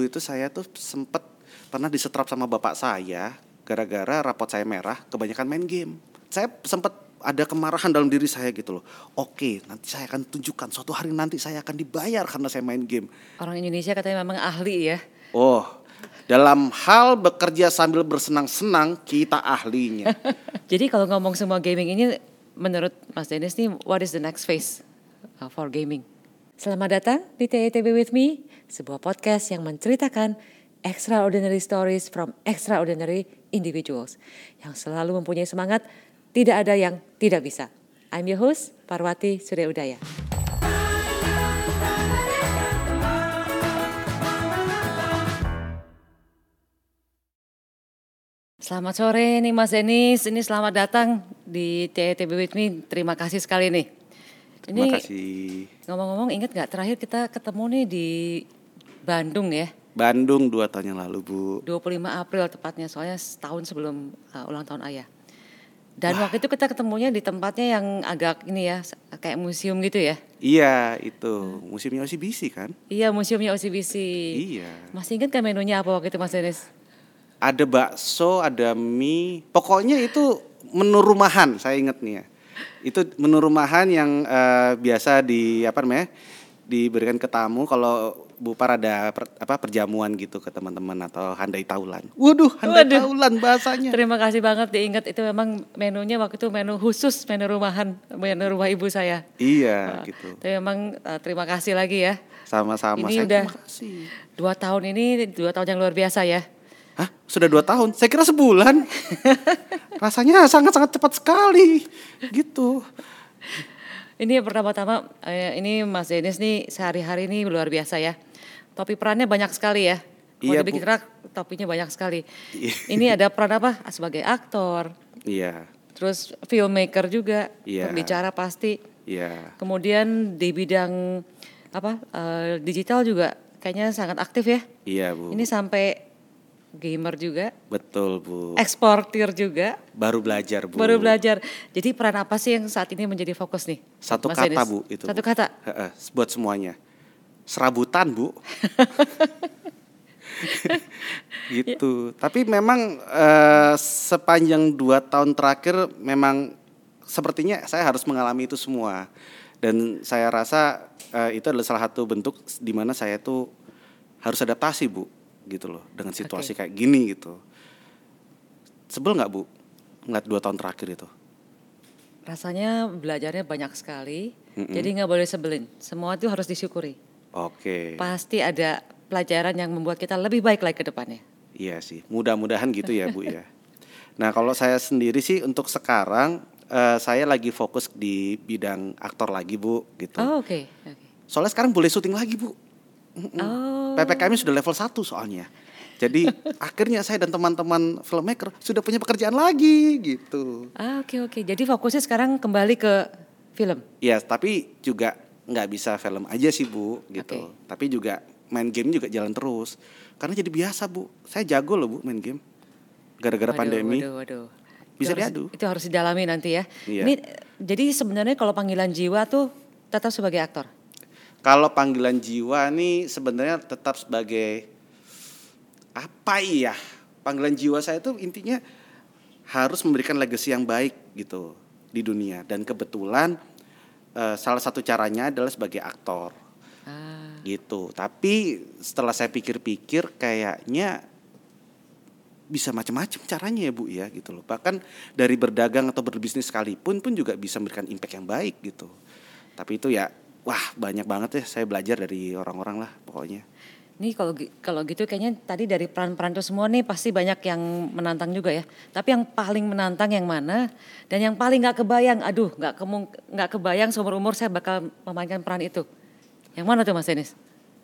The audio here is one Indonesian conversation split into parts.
dulu itu saya tuh sempet pernah disetrap sama bapak saya gara-gara rapot saya merah kebanyakan main game. Saya sempet ada kemarahan dalam diri saya gitu loh. Oke, nanti saya akan tunjukkan suatu hari nanti saya akan dibayar karena saya main game. Orang Indonesia katanya memang ahli ya. Oh, dalam hal bekerja sambil bersenang-senang kita ahlinya. Jadi kalau ngomong semua gaming ini menurut Mas Dennis nih what is the next phase uh, for gaming? Selamat datang di TETB with me, sebuah podcast yang menceritakan extraordinary stories from extraordinary individuals yang selalu mempunyai semangat tidak ada yang tidak bisa. I'm your host, Parwati Surya Udaya. Selamat sore nih Mas Denis, ini selamat datang di TETB With Me. Terima kasih sekali nih. Ini ngomong-ngomong ingat nggak terakhir kita ketemu nih di Bandung ya, Bandung dua tahun yang lalu Bu. 25 April tepatnya, soalnya setahun sebelum uh, ulang tahun ayah. Dan waktu itu kita ketemunya di tempatnya yang agak ini ya, kayak museum gitu ya. Iya itu musimnya OCBC kan? Iya, museumnya OCBC. Iya. Masih ingat kan menunya apa waktu itu Mas Denis? Ada bakso, ada mie. Pokoknya itu menu rumahan saya inget nih ya. Itu menu rumahan yang eh, biasa di apa namanya diberikan ke tamu kalau Bu Par ada per- apa perjamuan gitu ke teman-teman atau handai taulan. Waduh, handai Waduh. taulan bahasanya. Terima kasih banget diingat itu memang menunya waktu itu menu khusus, menu rumahan, menu rumah ibu saya. Iya gitu. Tapi memang uh, terima kasih lagi ya. Sama-sama. Ini saya udah-. Dua tahun ini dua tahun yang luar biasa ya. Hah? Sudah dua tahun? Saya kira sebulan. Rasanya sangat-sangat cepat sekali. Gitu. Ini yang pertama-tama eh, ini Mas Denis nih sehari-hari ini luar biasa ya. Topi perannya banyak sekali ya. Kalau Iya, dibikin rak, topinya banyak sekali. Iya. Ini ada peran apa? Sebagai aktor, Iya. terus filmmaker juga, Iya. pembicara pasti. Iya. Kemudian di bidang apa eh, digital juga kayaknya sangat aktif ya. Iya, Bu. Ini sampai gamer juga, Betul, Bu. eksportir juga, Baru belajar, Bu. baru belajar. Jadi peran apa sih yang saat ini menjadi fokus nih? Satu Mas kata? Bu, itu. Satu Bu. kata. Heeh, buat semuanya. Serabutan, Bu. gitu. Tapi memang eh, sepanjang dua tahun terakhir memang sepertinya saya harus mengalami itu semua. Dan saya rasa eh, itu adalah salah satu bentuk di mana saya tuh harus adaptasi, Bu. Gitu loh, dengan situasi kayak gini gitu. Sebel nggak, Bu? Ngeliat dua tahun terakhir itu. Rasanya belajarnya banyak sekali, jadi nggak boleh sebelin. Semua itu harus disyukuri. Oke. Pasti ada pelajaran yang membuat kita lebih baik lagi ke depannya. Iya sih, mudah-mudahan gitu ya Bu ya. Nah kalau saya sendiri sih untuk sekarang eh, saya lagi fokus di bidang aktor lagi Bu gitu. Oh, oke. oke. Soalnya sekarang boleh syuting lagi Bu. Oh. PPKM sudah level 1 soalnya. Jadi akhirnya saya dan teman-teman filmmaker sudah punya pekerjaan lagi gitu. Ah, oke oke. Jadi fokusnya sekarang kembali ke film. Ya tapi juga nggak bisa film aja sih Bu gitu. Oke. Tapi juga main game juga jalan terus. Karena jadi biasa Bu. Saya jago loh Bu main game. Gara-gara pandemi. Waduh, waduh. Bisa Itu harus- diadu. Itu harus didalami nanti ya. Iya. Ini jadi sebenarnya kalau panggilan jiwa tuh tetap sebagai aktor. Kalau panggilan jiwa nih sebenarnya tetap sebagai apa iya? Panggilan jiwa saya itu intinya harus memberikan legacy yang baik gitu di dunia dan kebetulan eh, salah satu caranya adalah sebagai aktor Ah, gitu. Tapi setelah saya pikir-pikir kayaknya bisa macam-macam caranya ya Bu ya gitu loh. Bahkan dari berdagang atau berbisnis sekalipun pun juga bisa memberikan impact yang baik gitu. Tapi itu ya wah banyak banget ya saya belajar dari orang-orang lah pokoknya. Ini kalau kalau gitu kayaknya tadi dari peran-peran itu semua nih pasti banyak yang menantang juga ya. Tapi yang paling menantang yang mana dan yang paling nggak kebayang, aduh nggak kemung nggak kebayang seumur umur saya bakal memainkan peran itu. Yang mana tuh Mas Denis?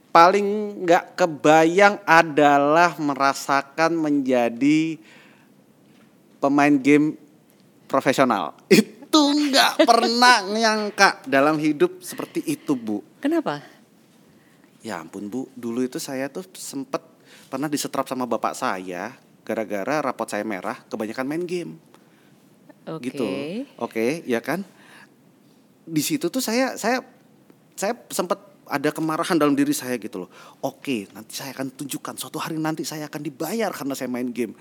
Paling nggak kebayang adalah merasakan menjadi pemain game profesional. Itu nggak pernah nyangka dalam hidup seperti itu Bu. Kenapa? Ya ampun Bu, dulu itu saya tuh sempet pernah disetrap sama bapak saya gara-gara rapot saya merah kebanyakan main game Oke. gitu. Oke, ya kan? Di situ tuh saya saya saya sempet ada kemarahan dalam diri saya gitu loh. Oke, nanti saya akan tunjukkan suatu hari nanti saya akan dibayar karena saya main game.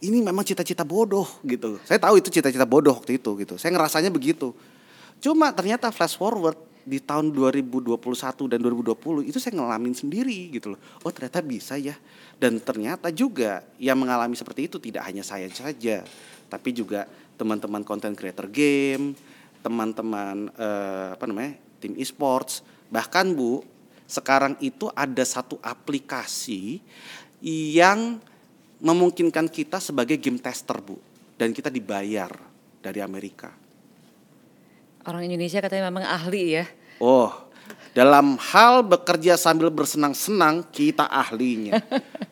Ini memang cita-cita bodoh gitu. Saya tahu itu cita-cita bodoh waktu itu gitu. Saya ngerasanya begitu. Cuma ternyata flash forward di tahun 2021 dan 2020 itu saya ngalamin sendiri gitu loh. Oh ternyata bisa ya. Dan ternyata juga yang mengalami seperti itu tidak hanya saya saja, tapi juga teman-teman content creator game, teman-teman uh, apa namanya tim e-sports bahkan bu sekarang itu ada satu aplikasi yang memungkinkan kita sebagai game tester bu dan kita dibayar dari Amerika orang Indonesia katanya memang ahli ya oh dalam hal bekerja sambil bersenang-senang kita ahlinya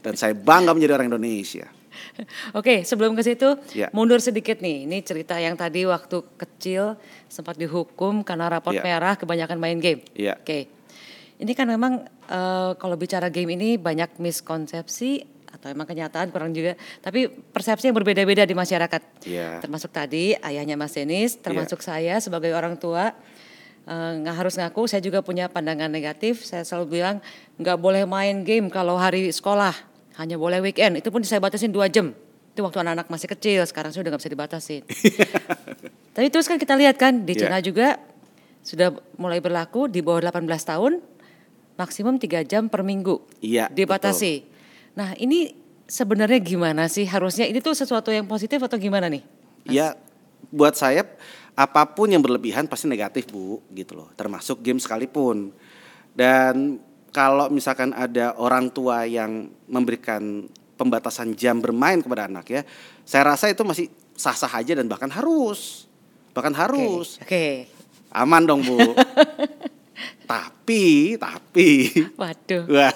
dan saya bangga menjadi orang Indonesia Oke, sebelum ke situ ya. mundur sedikit nih. Ini cerita yang tadi waktu kecil sempat dihukum karena raport ya. merah kebanyakan main game. Ya. Oke. Ini kan memang uh, kalau bicara game ini banyak miskonsepsi atau emang kenyataan kurang juga, tapi persepsi yang berbeda-beda di masyarakat. Ya. Termasuk tadi ayahnya Mas Denis, termasuk ya. saya sebagai orang tua eh, nggak uh, harus ngaku saya juga punya pandangan negatif saya selalu bilang nggak boleh main game kalau hari sekolah hanya boleh weekend. Itu pun saya batasin dua jam. Itu waktu anak-anak masih kecil, sekarang sudah nggak bisa dibatasin. Tapi terus kan kita lihat kan di China yeah. juga sudah mulai berlaku di bawah 18 tahun maksimum tiga jam per minggu iya, dibatasi. Betul. Nah ini sebenarnya gimana sih harusnya ini tuh sesuatu yang positif atau gimana nih? Iya, buat saya apa pun yang berlebihan pasti negatif bu, gitu loh. Termasuk game sekalipun. Dan kalau misalkan ada orang tua yang memberikan pembatasan jam bermain kepada anak ya, saya rasa itu masih sah-sah aja dan bahkan harus, bahkan harus. Oke. Okay. Okay. Aman dong bu. tapi, tapi. Waduh. Wah,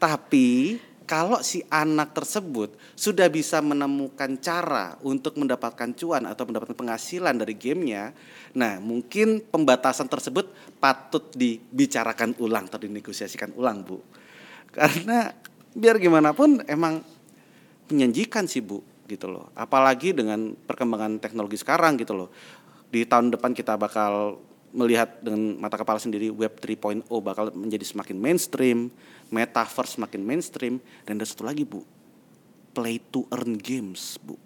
tapi kalau si anak tersebut sudah bisa menemukan cara untuk mendapatkan cuan atau mendapatkan penghasilan dari gamenya, nah mungkin pembatasan tersebut patut dibicarakan ulang atau dinegosiasikan ulang bu, karena biar gimana pun emang menjanjikan sih bu gitu loh, apalagi dengan perkembangan teknologi sekarang gitu loh, di tahun depan kita bakal melihat dengan mata kepala sendiri web 3.0 bakal menjadi semakin mainstream, metaverse semakin mainstream dan ada satu lagi Bu. Play to earn games, Bu.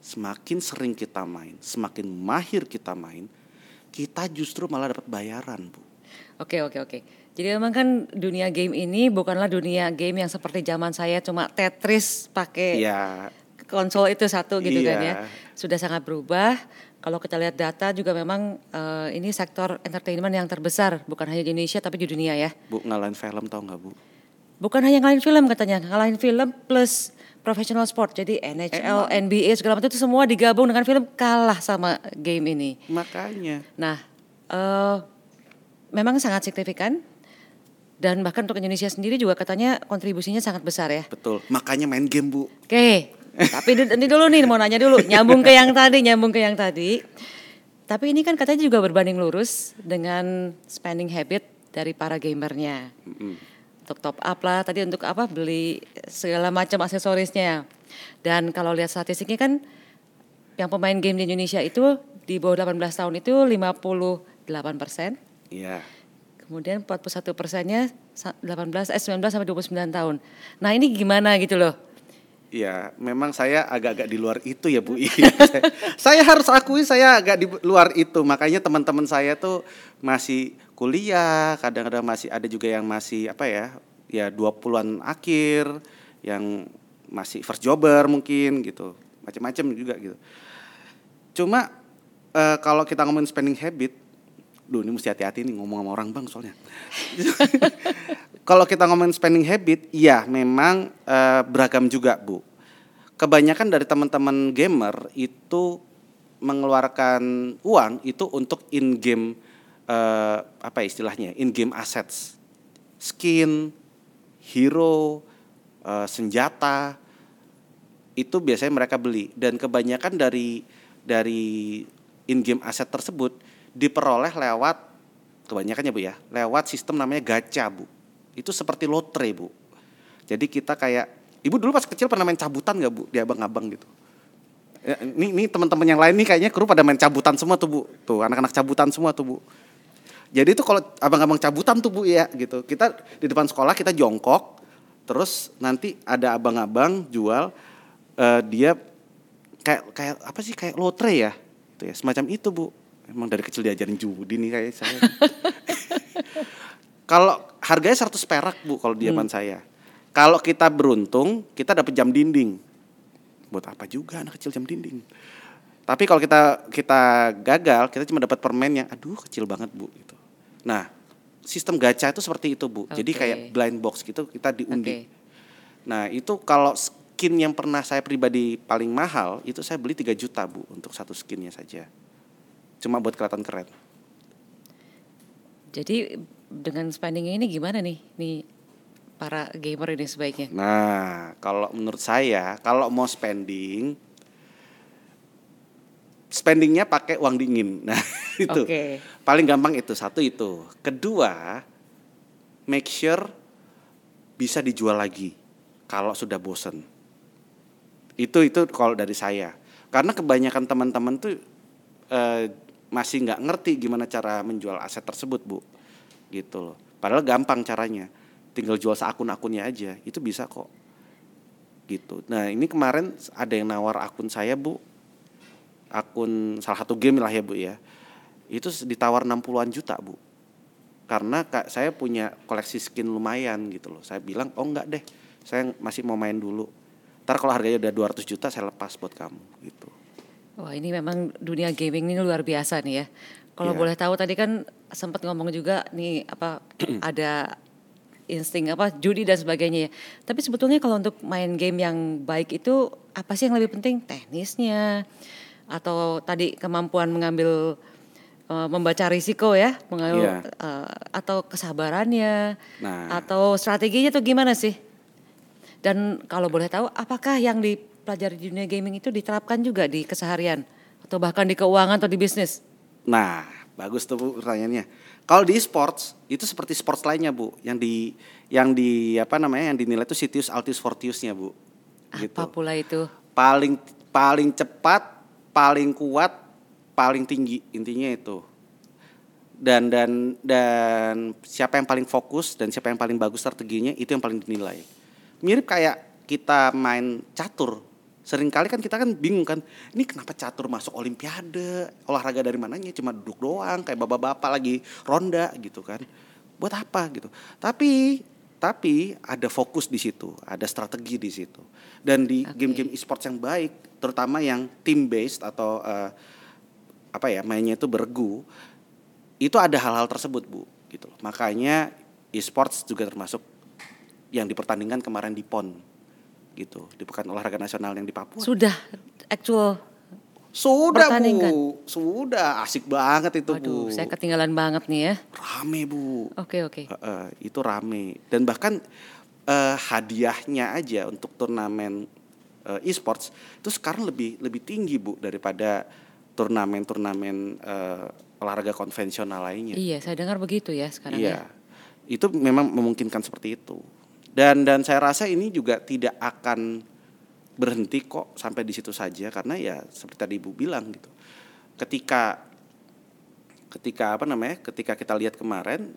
Semakin sering kita main, semakin mahir kita main, kita justru malah dapat bayaran, Bu. Oke, oke, oke. Jadi memang kan dunia game ini bukanlah dunia game yang seperti zaman saya cuma Tetris pakai ya. Konsol itu satu gitu iya. kan ya. Sudah sangat berubah kalau kita lihat data juga memang uh, ini sektor entertainment yang terbesar bukan hanya di Indonesia tapi di dunia ya. Bu ngalahin film tau nggak bu? Bukan hanya ngalahin film katanya, ngalahin film plus professional sport. Jadi NHL, Emang? NBA segala macam itu semua digabung dengan film kalah sama game ini. Makanya. Nah, uh, memang sangat signifikan dan bahkan untuk Indonesia sendiri juga katanya kontribusinya sangat besar ya. Betul. Makanya main game bu. Oke, tapi ini dulu nih mau nanya dulu, nyambung ke yang tadi, nyambung ke yang tadi. Tapi ini kan katanya juga berbanding lurus dengan spending habit dari para gamernya. Mm-hmm. Untuk top up lah, tadi untuk apa beli segala macam aksesorisnya. Dan kalau lihat statistiknya kan yang pemain game di Indonesia itu di bawah 18 tahun itu 58 persen. Iya. Kemudian 41 persennya 18, eh 19 sampai 29 tahun. Nah ini gimana gitu loh Ya, memang saya agak-agak di luar itu ya Bu. saya harus akui saya agak di luar itu. Makanya teman-teman saya tuh masih kuliah, kadang-kadang masih ada juga yang masih apa ya? Ya 20-an akhir, yang masih first jobber mungkin gitu. Macam-macam juga gitu. Cuma uh, kalau kita ngomongin spending habit, duh ini mesti hati-hati nih ngomong sama orang bang soalnya. Kalau kita ngomongin spending habit, iya memang uh, beragam juga bu. Kebanyakan dari teman-teman gamer itu mengeluarkan uang itu untuk in game uh, apa istilahnya in game assets, skin, hero, uh, senjata itu biasanya mereka beli. Dan kebanyakan dari dari in game asset tersebut diperoleh lewat kebanyakan ya bu ya lewat sistem namanya gacha bu itu seperti lotre bu. Jadi kita kayak ibu dulu pas kecil pernah main cabutan nggak bu di abang-abang gitu. Ya, ini ini teman-teman yang lain nih kayaknya kru pada main cabutan semua tuh bu. Tuh anak-anak cabutan semua tuh bu. Jadi itu kalau abang-abang cabutan tuh Bu ya gitu. Kita di depan sekolah kita jongkok, terus nanti ada abang-abang jual eh, dia kayak kayak apa sih kayak lotre ya, itu ya semacam itu Bu. Emang dari kecil diajarin judi nih kayak saya. kalau harganya 100 perak Bu kalau di zaman saya. Kalau kita beruntung, kita dapat jam dinding. Buat apa juga anak kecil jam dinding? Tapi kalau kita kita gagal, kita cuma dapat permen yang aduh kecil banget, Bu gitu. Nah, sistem gacha itu seperti itu, Bu. Jadi Oke. kayak blind box gitu, kita diundi. Oke. Nah, itu kalau skin yang pernah saya pribadi paling mahal, itu saya beli 3 juta, Bu, untuk satu skinnya saja. Cuma buat kelihatan keren. Jadi dengan spendingnya ini gimana nih? Nih para gamer ini sebaiknya. Nah, kalau menurut saya, kalau mau spending, spendingnya pakai uang dingin. Nah, itu paling gampang itu satu itu. Kedua, make sure bisa dijual lagi kalau sudah bosen. Itu itu kalau dari saya. Karena kebanyakan teman-teman tuh eh, masih nggak ngerti gimana cara menjual aset tersebut, bu. Gitu loh. Padahal gampang caranya. Tinggal jual seakun-akunnya aja, itu bisa kok. Gitu. Nah ini kemarin ada yang nawar akun saya, bu. Akun salah satu game lah ya, bu ya. Itu ditawar 60-an juta, bu karena kak saya punya koleksi skin lumayan gitu loh. Saya bilang, "Oh enggak deh. Saya masih mau main dulu. Ntar kalau harganya udah 200 juta saya lepas buat kamu." gitu. Wah ini memang dunia gaming ini luar biasa nih ya. Kalau Iya. boleh tahu tadi kan sempat ngomong juga nih apa ada insting apa judi dan sebagainya ya. Tapi sebetulnya kalau untuk main game yang baik itu apa sih yang lebih penting? Teknisnya atau tadi kemampuan mengambil eh, membaca risiko ya, mengambil Iya. eh, atau kesabarannya Nah. atau strateginya tuh gimana sih? Dan kalau boleh tahu, apakah yang dipelajari di dunia gaming itu diterapkan juga di keseharian atau bahkan di keuangan atau di bisnis? Nah, bagus tuh Bu pertanyaannya. Kalau di sports itu seperti sports lainnya Bu, yang di yang di apa namanya yang dinilai itu Citius Altius Fortiusnya Bu. Gitu. Apa pula itu? Paling paling cepat, paling kuat, paling tinggi intinya itu. Dan dan dan siapa yang paling fokus dan siapa yang paling bagus strateginya itu yang paling dinilai. Mirip kayak kita main catur. Seringkali kan kita kan bingung kan, ini kenapa catur masuk olimpiade? Olahraga dari mananya cuma duduk doang kayak bapak-bapak lagi ronda gitu kan. Buat apa gitu. Tapi tapi ada fokus di situ, ada strategi di situ. Dan di Oke. game-game e-sports yang baik, terutama yang team based atau eh, apa ya mainnya itu bergu, itu ada hal-hal tersebut bu, gitu loh. Makanya e-sports juga termasuk yang dipertandingkan kemarin di PON, gitu, di Pekan Olahraga Nasional yang di Papua. Sudah actual. Sudah pertandingan? bu, sudah asik banget itu Waduh, bu. saya ketinggalan banget nih ya. Rame bu, Oke oke. Heeh, itu rame dan bahkan eh, hadiahnya aja untuk turnamen eh, e-sports itu sekarang lebih lebih tinggi bu daripada turnamen-turnamen eh, olahraga konvensional lainnya. Iya, saya dengar begitu ya sekarang ya. Iya, itu memang memungkinkan seperti itu. Dan dan saya rasa ini juga tidak akan berhenti kok sampai di situ saja karena ya seperti tadi ibu bilang gitu. Ketika ketika apa namanya? Ketika kita lihat kemarin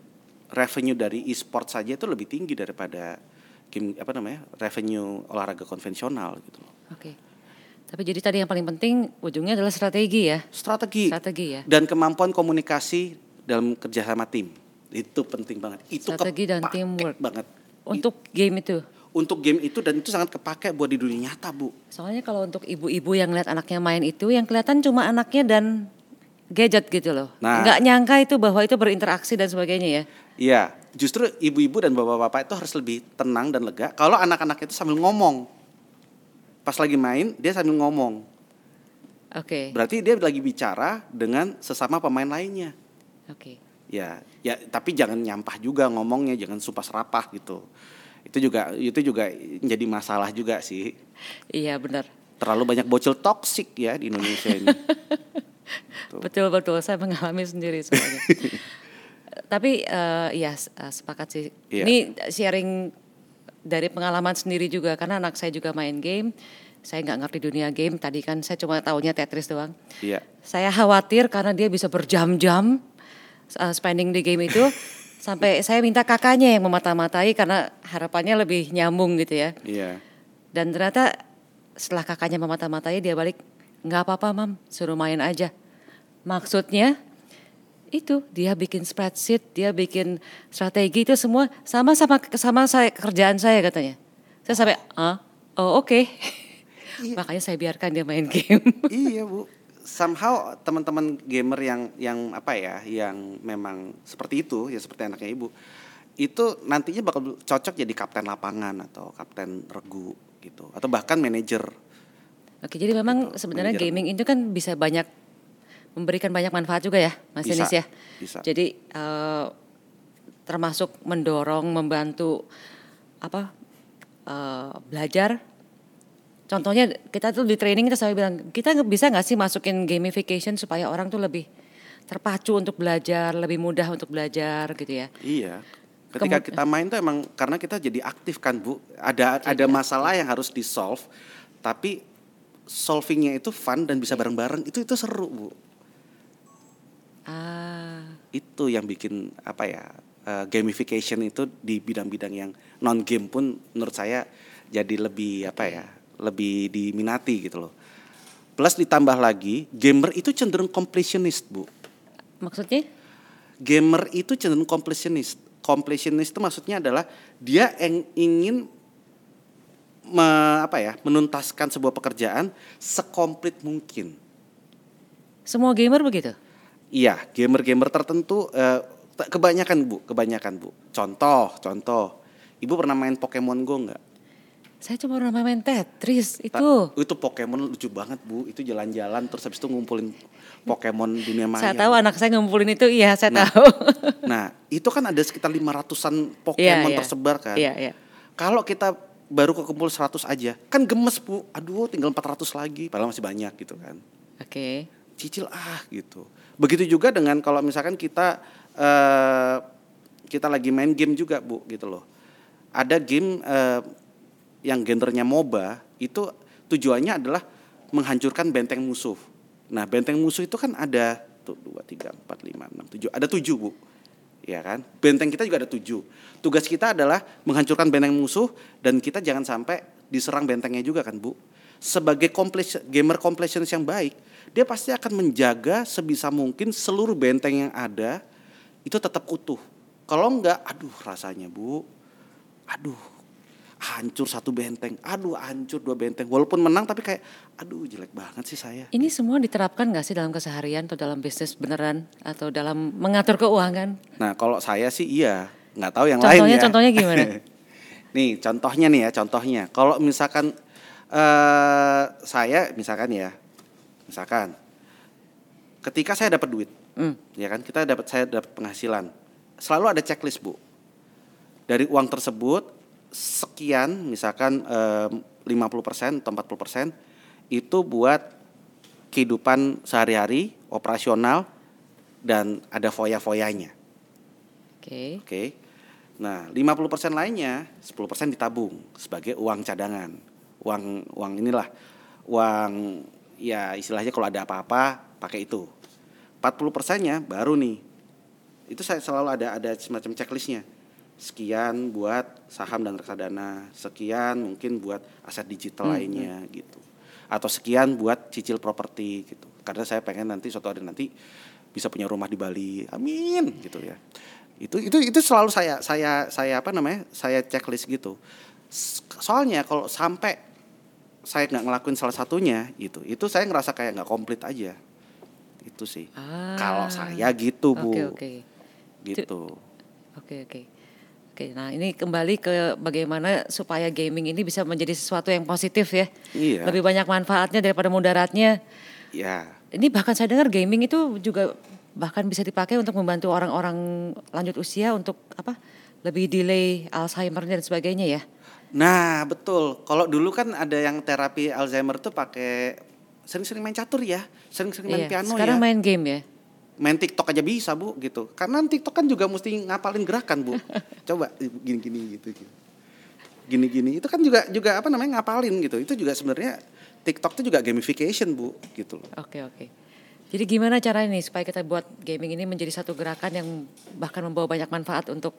revenue dari e-sport saja itu lebih tinggi daripada game apa namanya? revenue olahraga konvensional gitu loh. Oke. Tapi jadi tadi yang paling penting ujungnya adalah strategi ya. Strategi Strategi ya. dan kemampuan komunikasi dalam kerjasama tim itu penting banget. Itu Strategi dan teamwork. banget. Untuk game itu. untuk game itu dan itu sangat kepake buat di dunia nyata bu Soalnya kalau untuk ibu-ibu yang lihat anaknya main itu yang kelihatan cuma anaknya dan gadget gitu loh. Nah. Nggak nyangka itu bahwa itu berinteraksi dan sebagainya ya. Iya justru ibu-ibu dan bapak-bapak itu harus lebih tenang dan lega kalau anak-anak itu sambil ngomong pas lagi main dia sambil ngomong Oke. berarti dia lagi bicara dengan sesama pemain lainnya Oke. Ya ya tapi jangan nyampah juga ngomongnya jangan sumpah serapah gitu itu juga itu juga jadi masalah juga sih Iya benar. terlalu banyak bocil toksik ya di Indonesia ini Tuh. Betul betul saya mengalami sendiri soalnya. Tapi eh, ya sepakat sih. Iya. Ini sharing dari pengalaman sendiri juga karena anak saya juga main game. Saya nggak ngerti dunia game. Tadi kan saya cuma taunya Tetris doang. iya Saya khawatir karena dia bisa berjam-jam uh, spending di game itu sampai saya minta kakaknya yang memata-matai karena harapannya lebih nyambung gitu ya. Iya. Dan ternyata setelah kakaknya memata-matai dia balik nggak apa-apa mam suruh main aja. Maksudnya itu dia bikin spreadsheet, dia bikin strategi itu semua sama sama sama saya kerjaan saya katanya. Saya sampai ah oh oke. Okay. Iya. Makanya saya biarkan dia main game. iya bu. Somehow teman-teman gamer yang yang apa ya, yang memang seperti itu ya seperti anaknya ibu, itu nantinya bakal cocok jadi kapten lapangan atau kapten regu gitu, atau bahkan manajer. Oke, jadi memang gitu, sebenarnya manager. gaming itu kan bisa banyak memberikan banyak manfaat juga ya, Mas bisa, Denis ya. Bisa. Jadi uh, termasuk mendorong, membantu apa uh, belajar. Contohnya kita tuh di training kita selalu bilang kita bisa nggak sih masukin gamification supaya orang tuh lebih terpacu untuk belajar, lebih mudah untuk belajar gitu ya. Iya. Ketika Kemud kita main tuh emang karena kita jadi aktif kan Bu. Ada ada masalah yang harus di solve, tapi solvingnya itu fun dan bisa bareng-bareng itu itu seru Bu. Ah. Itu yang bikin apa ya uh, gamification itu di bidang-bidang yang non game pun menurut saya jadi lebih apa ya lebih diminati gitu loh. Plus ditambah lagi gamer itu cenderung completionist bu. Maksudnya? Gamer itu cenderung completionist. Completionist itu maksudnya adalah dia yang ingin me, apa ya menuntaskan sebuah pekerjaan sekomplit mungkin. Semua gamer begitu? Iya, gamer-gamer tertentu uh, kebanyakan Bu, kebanyakan Bu. Contoh, contoh. Ibu pernah main Pokemon Go nggak? Saya cuma pernah main Tetris itu. Ta itu Pokemon lucu banget Bu. Itu jalan-jalan terus habis itu ngumpulin Pokemon dunia maya. Saya tahu anak saya ngumpulin itu, iya saya nah, tahu. nah, itu kan ada sekitar 500-an Pokemon yeah, yeah. tersebar kan. Iya, yeah, iya. Yeah. Kalau kita baru kekumpul 100 aja, kan gemes Bu. Aduh, tinggal 400 lagi, padahal masih banyak gitu kan. Oke. Okay. Cicil ah gitu. Begitu juga dengan kalau misalkan kita uh, kita lagi main game juga bu gitu loh. Ada game uh, yang genrenya MOBA itu tujuannya adalah menghancurkan benteng musuh. Nah benteng musuh itu kan ada tuh dua tiga empat lima enam tujuh. Ada tujuh bu. Ya kan? Benteng kita juga ada tujuh. Tugas kita adalah menghancurkan benteng musuh dan kita jangan sampai diserang bentengnya juga kan bu? Sebagai completion, gamer completionist yang baik dia pasti akan menjaga sebisa mungkin seluruh benteng yang ada itu tetap utuh. Kalau enggak, aduh rasanya bu, aduh hancur satu benteng, aduh hancur dua benteng. Walaupun menang tapi kayak, aduh jelek banget sih saya. Ini semua diterapkan nggak sih dalam keseharian atau dalam bisnis beneran atau dalam mengatur keuangan? Nah kalau saya sih iya, nggak tahu yang contohnya, lain ya. Contohnya gimana? nih contohnya nih ya, contohnya. Kalau misalkan uh, saya misalkan ya, Misalkan ketika saya dapat duit, mm. ya kan kita dapat saya dapat penghasilan, selalu ada checklist bu. Dari uang tersebut sekian, misalkan lima puluh persen atau empat puluh persen itu buat kehidupan sehari-hari, operasional dan ada foya-foyanya. Oke. Okay. Oke. Okay. Nah, 50% lainnya 10% ditabung sebagai uang cadangan. Uang uang inilah uang ya istilahnya kalau ada apa-apa pakai itu. 40 persennya baru nih. Itu saya selalu ada ada semacam checklistnya. Sekian buat saham dan reksadana, sekian mungkin buat aset digital hmm. lainnya hmm. gitu. Atau sekian buat cicil properti gitu. Karena saya pengen nanti suatu hari nanti bisa punya rumah di Bali. Amin gitu ya. Itu itu itu selalu saya saya saya apa namanya? Saya checklist gitu. Soalnya kalau sampai saya nggak ngelakuin salah satunya itu itu saya ngerasa kayak nggak komplit aja itu sih ah, kalau saya gitu bu okay, okay. gitu oke okay, oke okay. Oke nah ini kembali ke bagaimana supaya gaming ini bisa menjadi sesuatu yang positif ya iya. lebih banyak manfaatnya daripada mudaratnya ya ini bahkan saya dengar gaming itu juga bahkan bisa dipakai untuk membantu orang-orang lanjut usia untuk apa lebih delay Alzheimer dan sebagainya ya Nah, betul. Kalau dulu kan ada yang terapi Alzheimer tuh pakai sering-sering main catur ya, sering-sering main iya, piano sekarang ya. main game ya. Main TikTok aja bisa, Bu, gitu. Karena TikTok kan juga mesti ngapalin gerakan, Bu. Coba gini-gini gitu, gitu. Gini-gini. Itu kan juga juga apa namanya ngapalin gitu. Itu juga sebenarnya TikTok itu juga gamification, Bu, gitu Oke, oke. Jadi gimana caranya nih supaya kita buat gaming ini menjadi satu gerakan yang bahkan membawa banyak manfaat untuk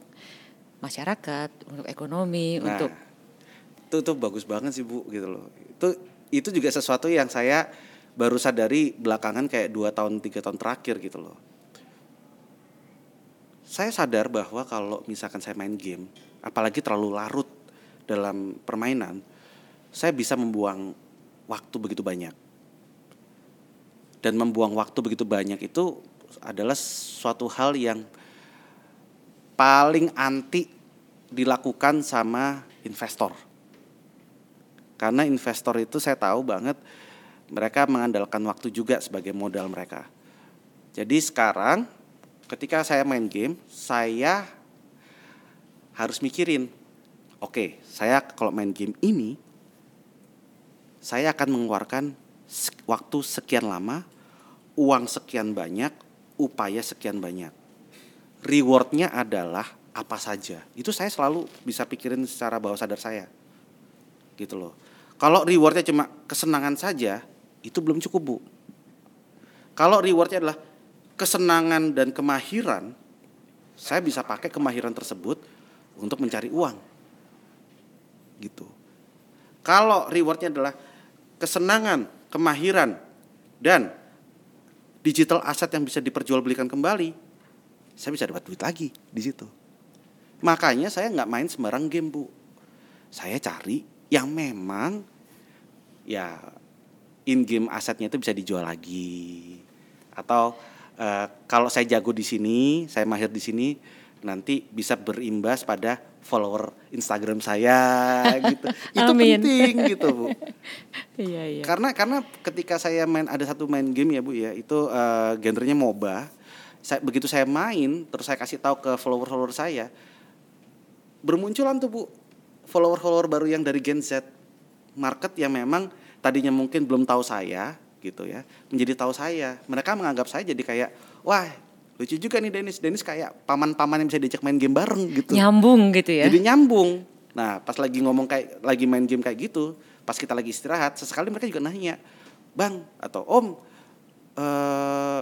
masyarakat, untuk ekonomi, Nah, untuk itu tuh bagus banget sih bu gitu loh. Itu itu juga sesuatu yang saya baru sadari belakangan kayak dua tahun tiga tahun terakhir gitu loh. Saya sadar bahwa kalau misalkan saya main game, apalagi terlalu larut dalam permainan, saya bisa membuang waktu begitu banyak. Dan membuang waktu begitu banyak itu adalah suatu hal yang paling anti dilakukan sama investor. Karena investor itu saya tahu banget mereka mengandalkan waktu juga sebagai modal mereka. Jadi sekarang ketika saya main game, saya harus mikirin, oke, saya kalau main game ini saya akan mengeluarkan waktu sekian lama, uang sekian banyak, upaya sekian banyak. Rewardnya adalah apa saja. Itu saya selalu bisa pikirin secara bawah sadar saya. Gitu loh. Kalau rewardnya cuma kesenangan saja, itu belum cukup bu. Kalau rewardnya adalah kesenangan dan kemahiran, saya bisa pakai kemahiran tersebut untuk mencari uang. Gitu. Kalau rewardnya adalah kesenangan, kemahiran, dan digital aset yang bisa diperjualbelikan kembali, saya bisa dapat duit lagi di situ. Makanya saya nggak main sembarang game bu. Saya cari yang memang ya in game asetnya itu bisa dijual lagi. Atau eh, kalau saya jago di sini, saya mahir di sini, nanti bisa berimbas pada follower Instagram saya gitu. Itu Amin. penting gitu bu. iya iya. Karena karena ketika saya main ada satu main game ya Bu ya, itu eh, genrenya MOBA. Saya begitu saya main terus saya kasih tahu ke follower-follower saya bermunculan tuh Bu follower-follower baru yang dari Gen Z market yang memang tadinya mungkin belum tahu saya gitu ya, menjadi tahu saya. Mereka menganggap saya jadi kayak wah lucu juga nih Dennis. Dennis kayak paman-paman yang bisa diajak main game bareng gitu. Nyambung gitu ya. Jadi nyambung. Nah, pas lagi ngomong kayak lagi main game kayak gitu, pas kita lagi istirahat, sesekali mereka juga nanya, "Bang atau Om, eh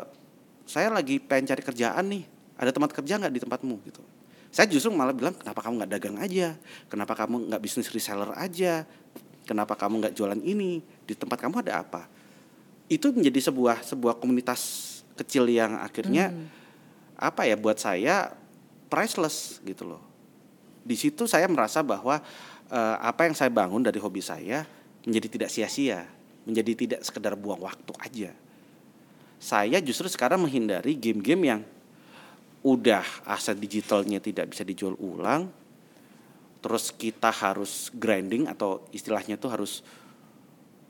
saya lagi pengen cari kerjaan nih. Ada tempat kerja nggak di tempatmu?" gitu. Saya justru malah bilang, "Kenapa kamu nggak dagang aja? Kenapa kamu nggak bisnis reseller aja? Kenapa kamu nggak jualan ini? Di tempat kamu ada apa?" Itu menjadi sebuah sebuah komunitas kecil yang akhirnya apa ya buat saya priceless gitu loh di situ saya merasa bahwa eh, apa yang saya bangun dari hobi saya menjadi tidak sia-sia, menjadi tidak sekedar buang waktu aja. Saya justru sekarang menghindari game-game yang udah aset digitalnya tidak bisa dijual ulang, terus kita harus grinding atau istilahnya tuh harus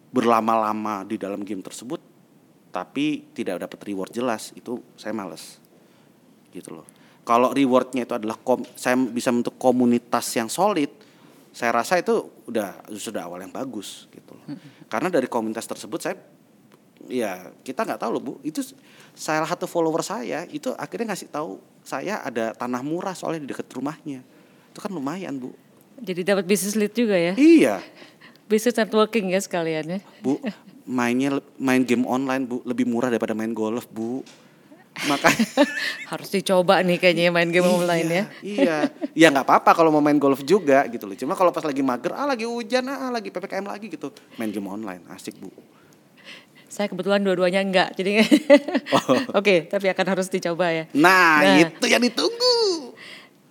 berlama-lama di dalam game tersebut, tapi tidak dapat reward jelas, itu saya males gitu loh. Kalau rewardnya itu adalah kom, saya bisa bentuk komunitas yang solid, saya rasa itu udah sudah awal yang bagus gitu loh. Karena dari komunitas tersebut saya ya kita nggak tahu loh bu, itu salah satu follower saya itu akhirnya ngasih tahu saya ada tanah murah soalnya di dekat rumahnya, itu kan lumayan bu. Jadi dapat bisnis lead juga ya. Iya Bisnis networking ya sekalian ya. bu, mainnya main game online bu lebih murah daripada main golf bu. Makanya Harus dicoba nih kayaknya main game online ya. Iya, ya nggak apa-apa kalau mau main golf juga gitu loh. Cuma kalau pas lagi mager, ah lagi hujan, ah lagi ppkm lagi gitu, main game online asik bu. Saya kebetulan dua-duanya enggak. Jadi Oke, tapi akan harus dicoba ya. Nah, Nah. itu yang ditunggu.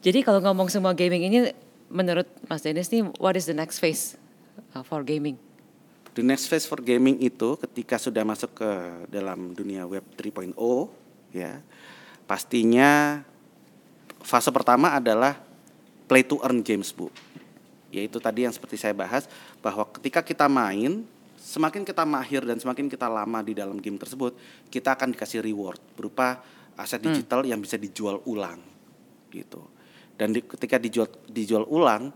Jadi kalau ngomong semua gaming ini menurut Mas Dennis nih what is the next phase uh, for gaming? The next phase for gaming itu ketika sudah masuk ke dalam dunia web 3.0 ya. Pastinya fase pertama adalah play to earn games, Bu. Yaitu tadi yang seperti saya bahas bahwa ketika kita main semakin kita mahir dan semakin kita lama di dalam game tersebut, kita akan dikasih reward berupa aset digital yang bisa dijual ulang gitu. Dan di- ketika dijual dijual ulang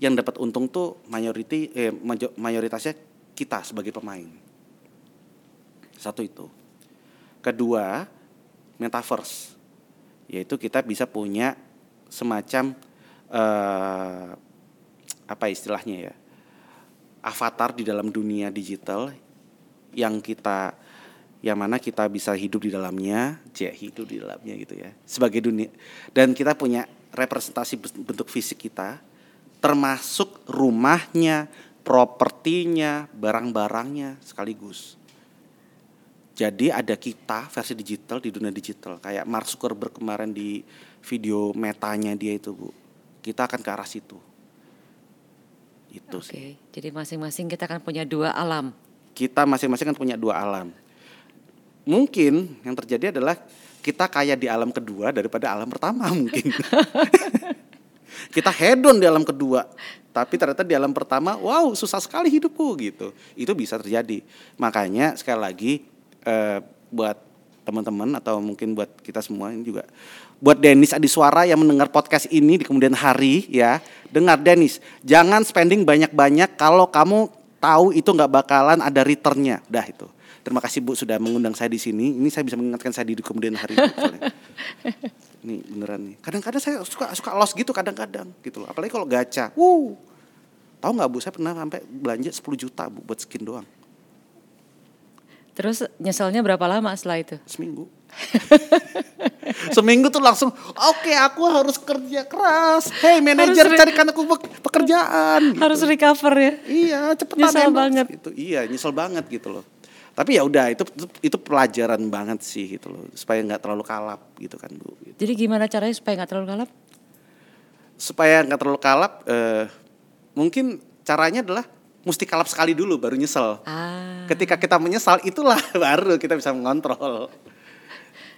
yang dapat untung tuh mayoriti eh, mayoritasnya kita sebagai pemain. Satu itu. Kedua, metaverse. Yaitu kita bisa punya semacam eh, apa istilahnya ya? avatar di dalam dunia digital yang kita yang mana kita bisa hidup di dalamnya, ya hidup di dalamnya gitu ya. Sebagai dunia dan kita punya representasi bentuk fisik kita termasuk rumahnya, propertinya, barang-barangnya sekaligus. Jadi ada kita versi digital di dunia digital kayak Mark Zuckerberg kemarin di video metanya dia itu bu. Kita akan ke arah situ. Itu Oke, sih. jadi masing-masing kita akan punya dua alam. Kita masing-masing kan punya dua alam. Mungkin yang terjadi adalah kita kaya di alam kedua daripada alam pertama mungkin. kita hedon di alam kedua, tapi ternyata di alam pertama, wow susah sekali hidupku gitu. Itu bisa terjadi. Makanya sekali lagi eh, buat teman-teman atau mungkin buat kita semua ini juga buat Denis Adiswara yang mendengar podcast ini di kemudian hari ya dengar Denis jangan spending banyak-banyak kalau kamu tahu itu nggak bakalan ada returnnya dah itu terima kasih Bu sudah mengundang saya di sini. Ini saya bisa mengingatkan saya di kemudian hari ini beneran nih. Kadang-kadang saya suka suka loss gitu kadang-kadang gitu loh. Apalagi kalau gacha. Wuh. Tahu nggak Bu saya pernah sampai belanja 10 juta Bu buat skin doang. Terus nyeselnya berapa lama setelah itu? seminggu. Seminggu tuh langsung oke aku harus kerja keras. Hey manajer carikan aku pe- pekerjaan gitu. Harus recover ya? iya cepetan Nyesel banget. gitu. Iya nyesel banget gitu loh tapi ya udah itu, itu itu pelajaran banget sih gitu loh supaya nggak terlalu kalap gitu kan bu gitu. Jadi gimana caranya supaya nggak terlalu kalap? supaya nggak terlalu kalap eh, mungkin caranya adalah mesti kalap sekali dulu baru nyesel Ah, ketika kita menyesal itulah baru kita bisa mengontrol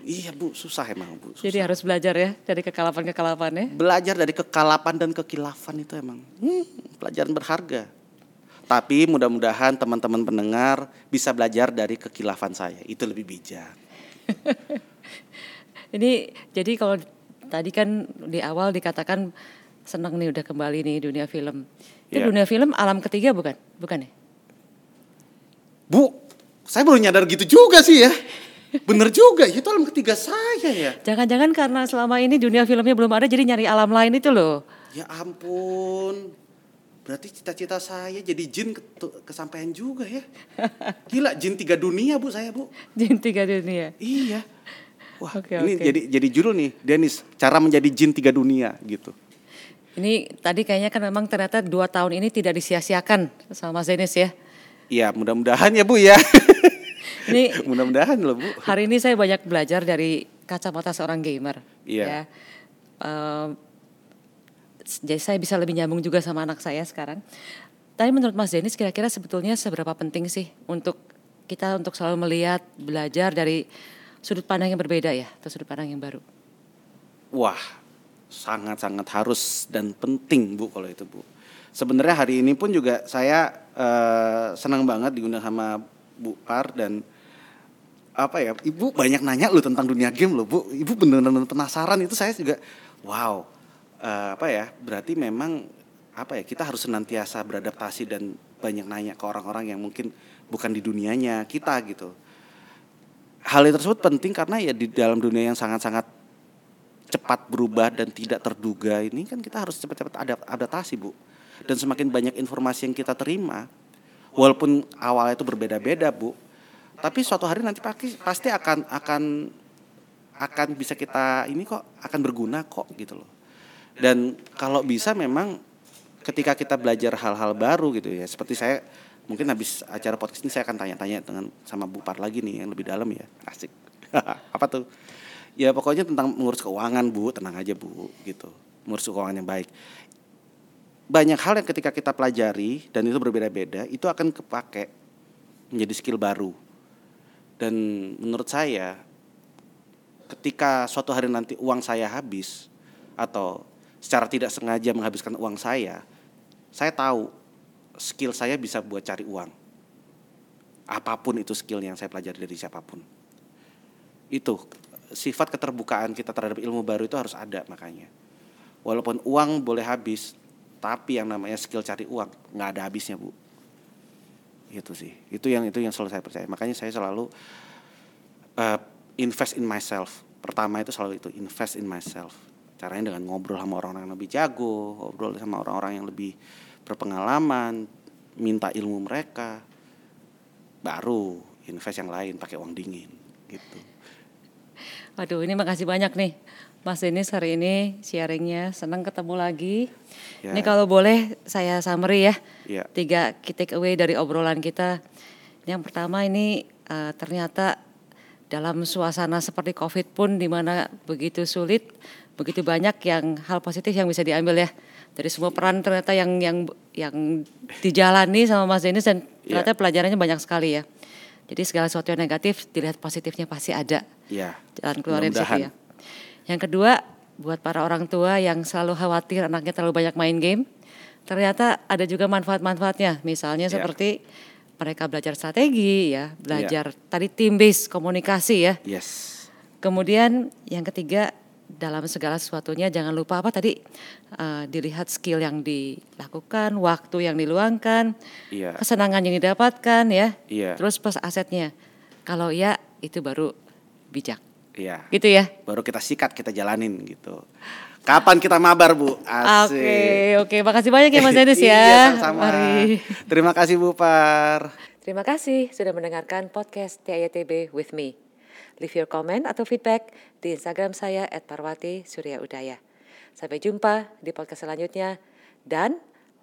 iya bu susah emang bu susah. jadi harus belajar ya dari kekalapan-kekalapannya. belajar dari kekalapan dan kekilafan itu emang hmm, pelajaran berharga. Tapi mudah-mudahan teman-teman pendengar bisa belajar dari kekilafan saya. Itu lebih bijak. Ini jadi kalau tadi kan di awal dikatakan senang nih udah kembali nih dunia film. Itu Iya. dunia film alam ketiga bukan? Bukan ya? Bu, saya baru nyadar gitu juga sih ya. Bener juga, itu alam ketiga saya ya. Jangan-jangan karena selama ini dunia filmnya belum ada jadi nyari alam lain itu loh. Ya ampun. Berarti cita-cita saya jadi jin kesampaian juga ya. Gila, jin tiga dunia bu saya bu. Jin tiga dunia. Iya. Wah, Oke, ini oke. jadi jadi judul nih, Denis. Cara menjadi jin tiga dunia gitu. Ini tadi kayaknya kan memang ternyata dua tahun ini tidak disia-siakan sama Mas Denis ya. Iya, mudah-mudahan ya Bu ya. Ini mudah-mudahan loh Bu. hari ini saya banyak belajar dari kacamata seorang gamer. Iya. Ya. Ehm, jadi saya bisa lebih nyambung juga sama anak saya sekarang. Tapi menurut Mas Denis kira-kira sebetulnya seberapa penting sih untuk kita untuk selalu melihat, belajar dari sudut pandang yang berbeda ya, atau sudut pandang yang baru. Wah, sangat-sangat harus dan penting Bu kalau itu Bu. Sebenarnya hari ini pun juga saya eh, senang banget diundang sama Bu Par dan apa ya, Ibu banyak nanya loh tentang dunia game loh Bu. Ibu benar-benar penasaran itu saya juga wow. Eh, apa ya? Berarti memang apa ya? Kita harus senantiasa beradaptasi dan banyak nanya ke orang-orang yang mungkin bukan di dunianya kita gitu. Hal itu tersebut penting karena ya di dalam dunia yang sangat-sangat cepat berubah dan tidak terduga ini kan kita harus cepat-cepat adap- adaptasi bu dan semakin banyak informasi yang kita terima walaupun awalnya itu berbeda-beda bu tapi suatu hari nanti pasti pasti akan akan akan bisa kita ini kok akan berguna kok gitu loh dan kalau bisa memang ketika kita belajar hal-hal baru gitu ya seperti saya mungkin habis acara podcast ini saya akan tanya-tanya dengan sama Bu Par lagi nih yang lebih dalam ya. Asik. Apa tuh? Ya pokoknya tentang mengurus keuangan bu. Tenang aja bu gitu. Mengurus keuangan yang baik. Banyak hal yang ketika kita pelajari dan itu berbeda-beda itu akan kepake menjadi skill baru. Dan menurut saya ketika suatu hari nanti uang saya habis atau secara tidak sengaja menghabiskan uang saya saya tahu skill saya bisa buat cari uang. Apa pun itu skill yang saya pelajari dari siapa pun. Itu sifat keterbukaan kita terhadap ilmu baru itu harus ada makanya. Walaupun uang boleh habis tapi yang namanya skill cari uang nggak ada habisnya bu. Itu sih. Itu yang itu yang selalu saya percaya. Makanya saya selalu uh, invest in myself. Pertama itu selalu itu invest in myself caranya dengan ngobrol sama orang-orang yang lebih jago ngobrol sama orang-orang yang lebih berpengalaman minta ilmu mereka baru invest yang lain pakai uang dingin gitu. Waduh, ini makasih banyak nih. Mas Denis hari ini sharingnya senang ketemu lagi. Ya. Ini kalau boleh saya summary ya. Ya. Tiga key take away dari obrolan kita. Yang pertama ini uh, ternyata dalam suasana seperti COVID pun di mana begitu sulit, begitu banyak yang hal positif yang bisa diambil ya. Dari semua peran ternyata yang yang yang dijalani sama Mas Denis dan Ya. ternyata pelajarannya banyak sekali ya. Jadi segala sesuatu yang negatif dilihat positifnya pasti ada Ya. jalan keluar dari situ ya. Yang kedua, buat para orang tua yang selalu khawatir anaknya terlalu banyak main game, ternyata ada juga manfaat-manfaatnya. Misalnya Ya. seperti mereka belajar strategi ya, belajar tadi team based komunikasi ya. Yes. Kemudian yang ketiga dalam segala sesuatunya jangan lupa apa tadi eh, dilihat skill yang dilakukan, waktu yang diluangkan, Iya. kesenangan yang didapatkan ya. Iya. Terus plus asetnya. Kalau ya itu baru bijak. Iya. Gitu ya. Baru kita sikat, kita jalanin gitu. Kapan kita mabar, Bu? Asik. Oke, oke. Makasih banyak ya Mas Dennis ya. Iya, sama-sama. Mari. Terima kasih Bu Par. Terima kasih sudah mendengarkan podcast TITB with me. Leave your comment atau feedback di Instagram saya @parwati surya udaya. Sampai jumpa di podcast selanjutnya dan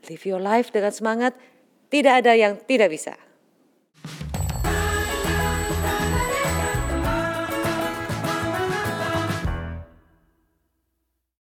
live your life dengan semangat. Tidak ada yang tidak bisa.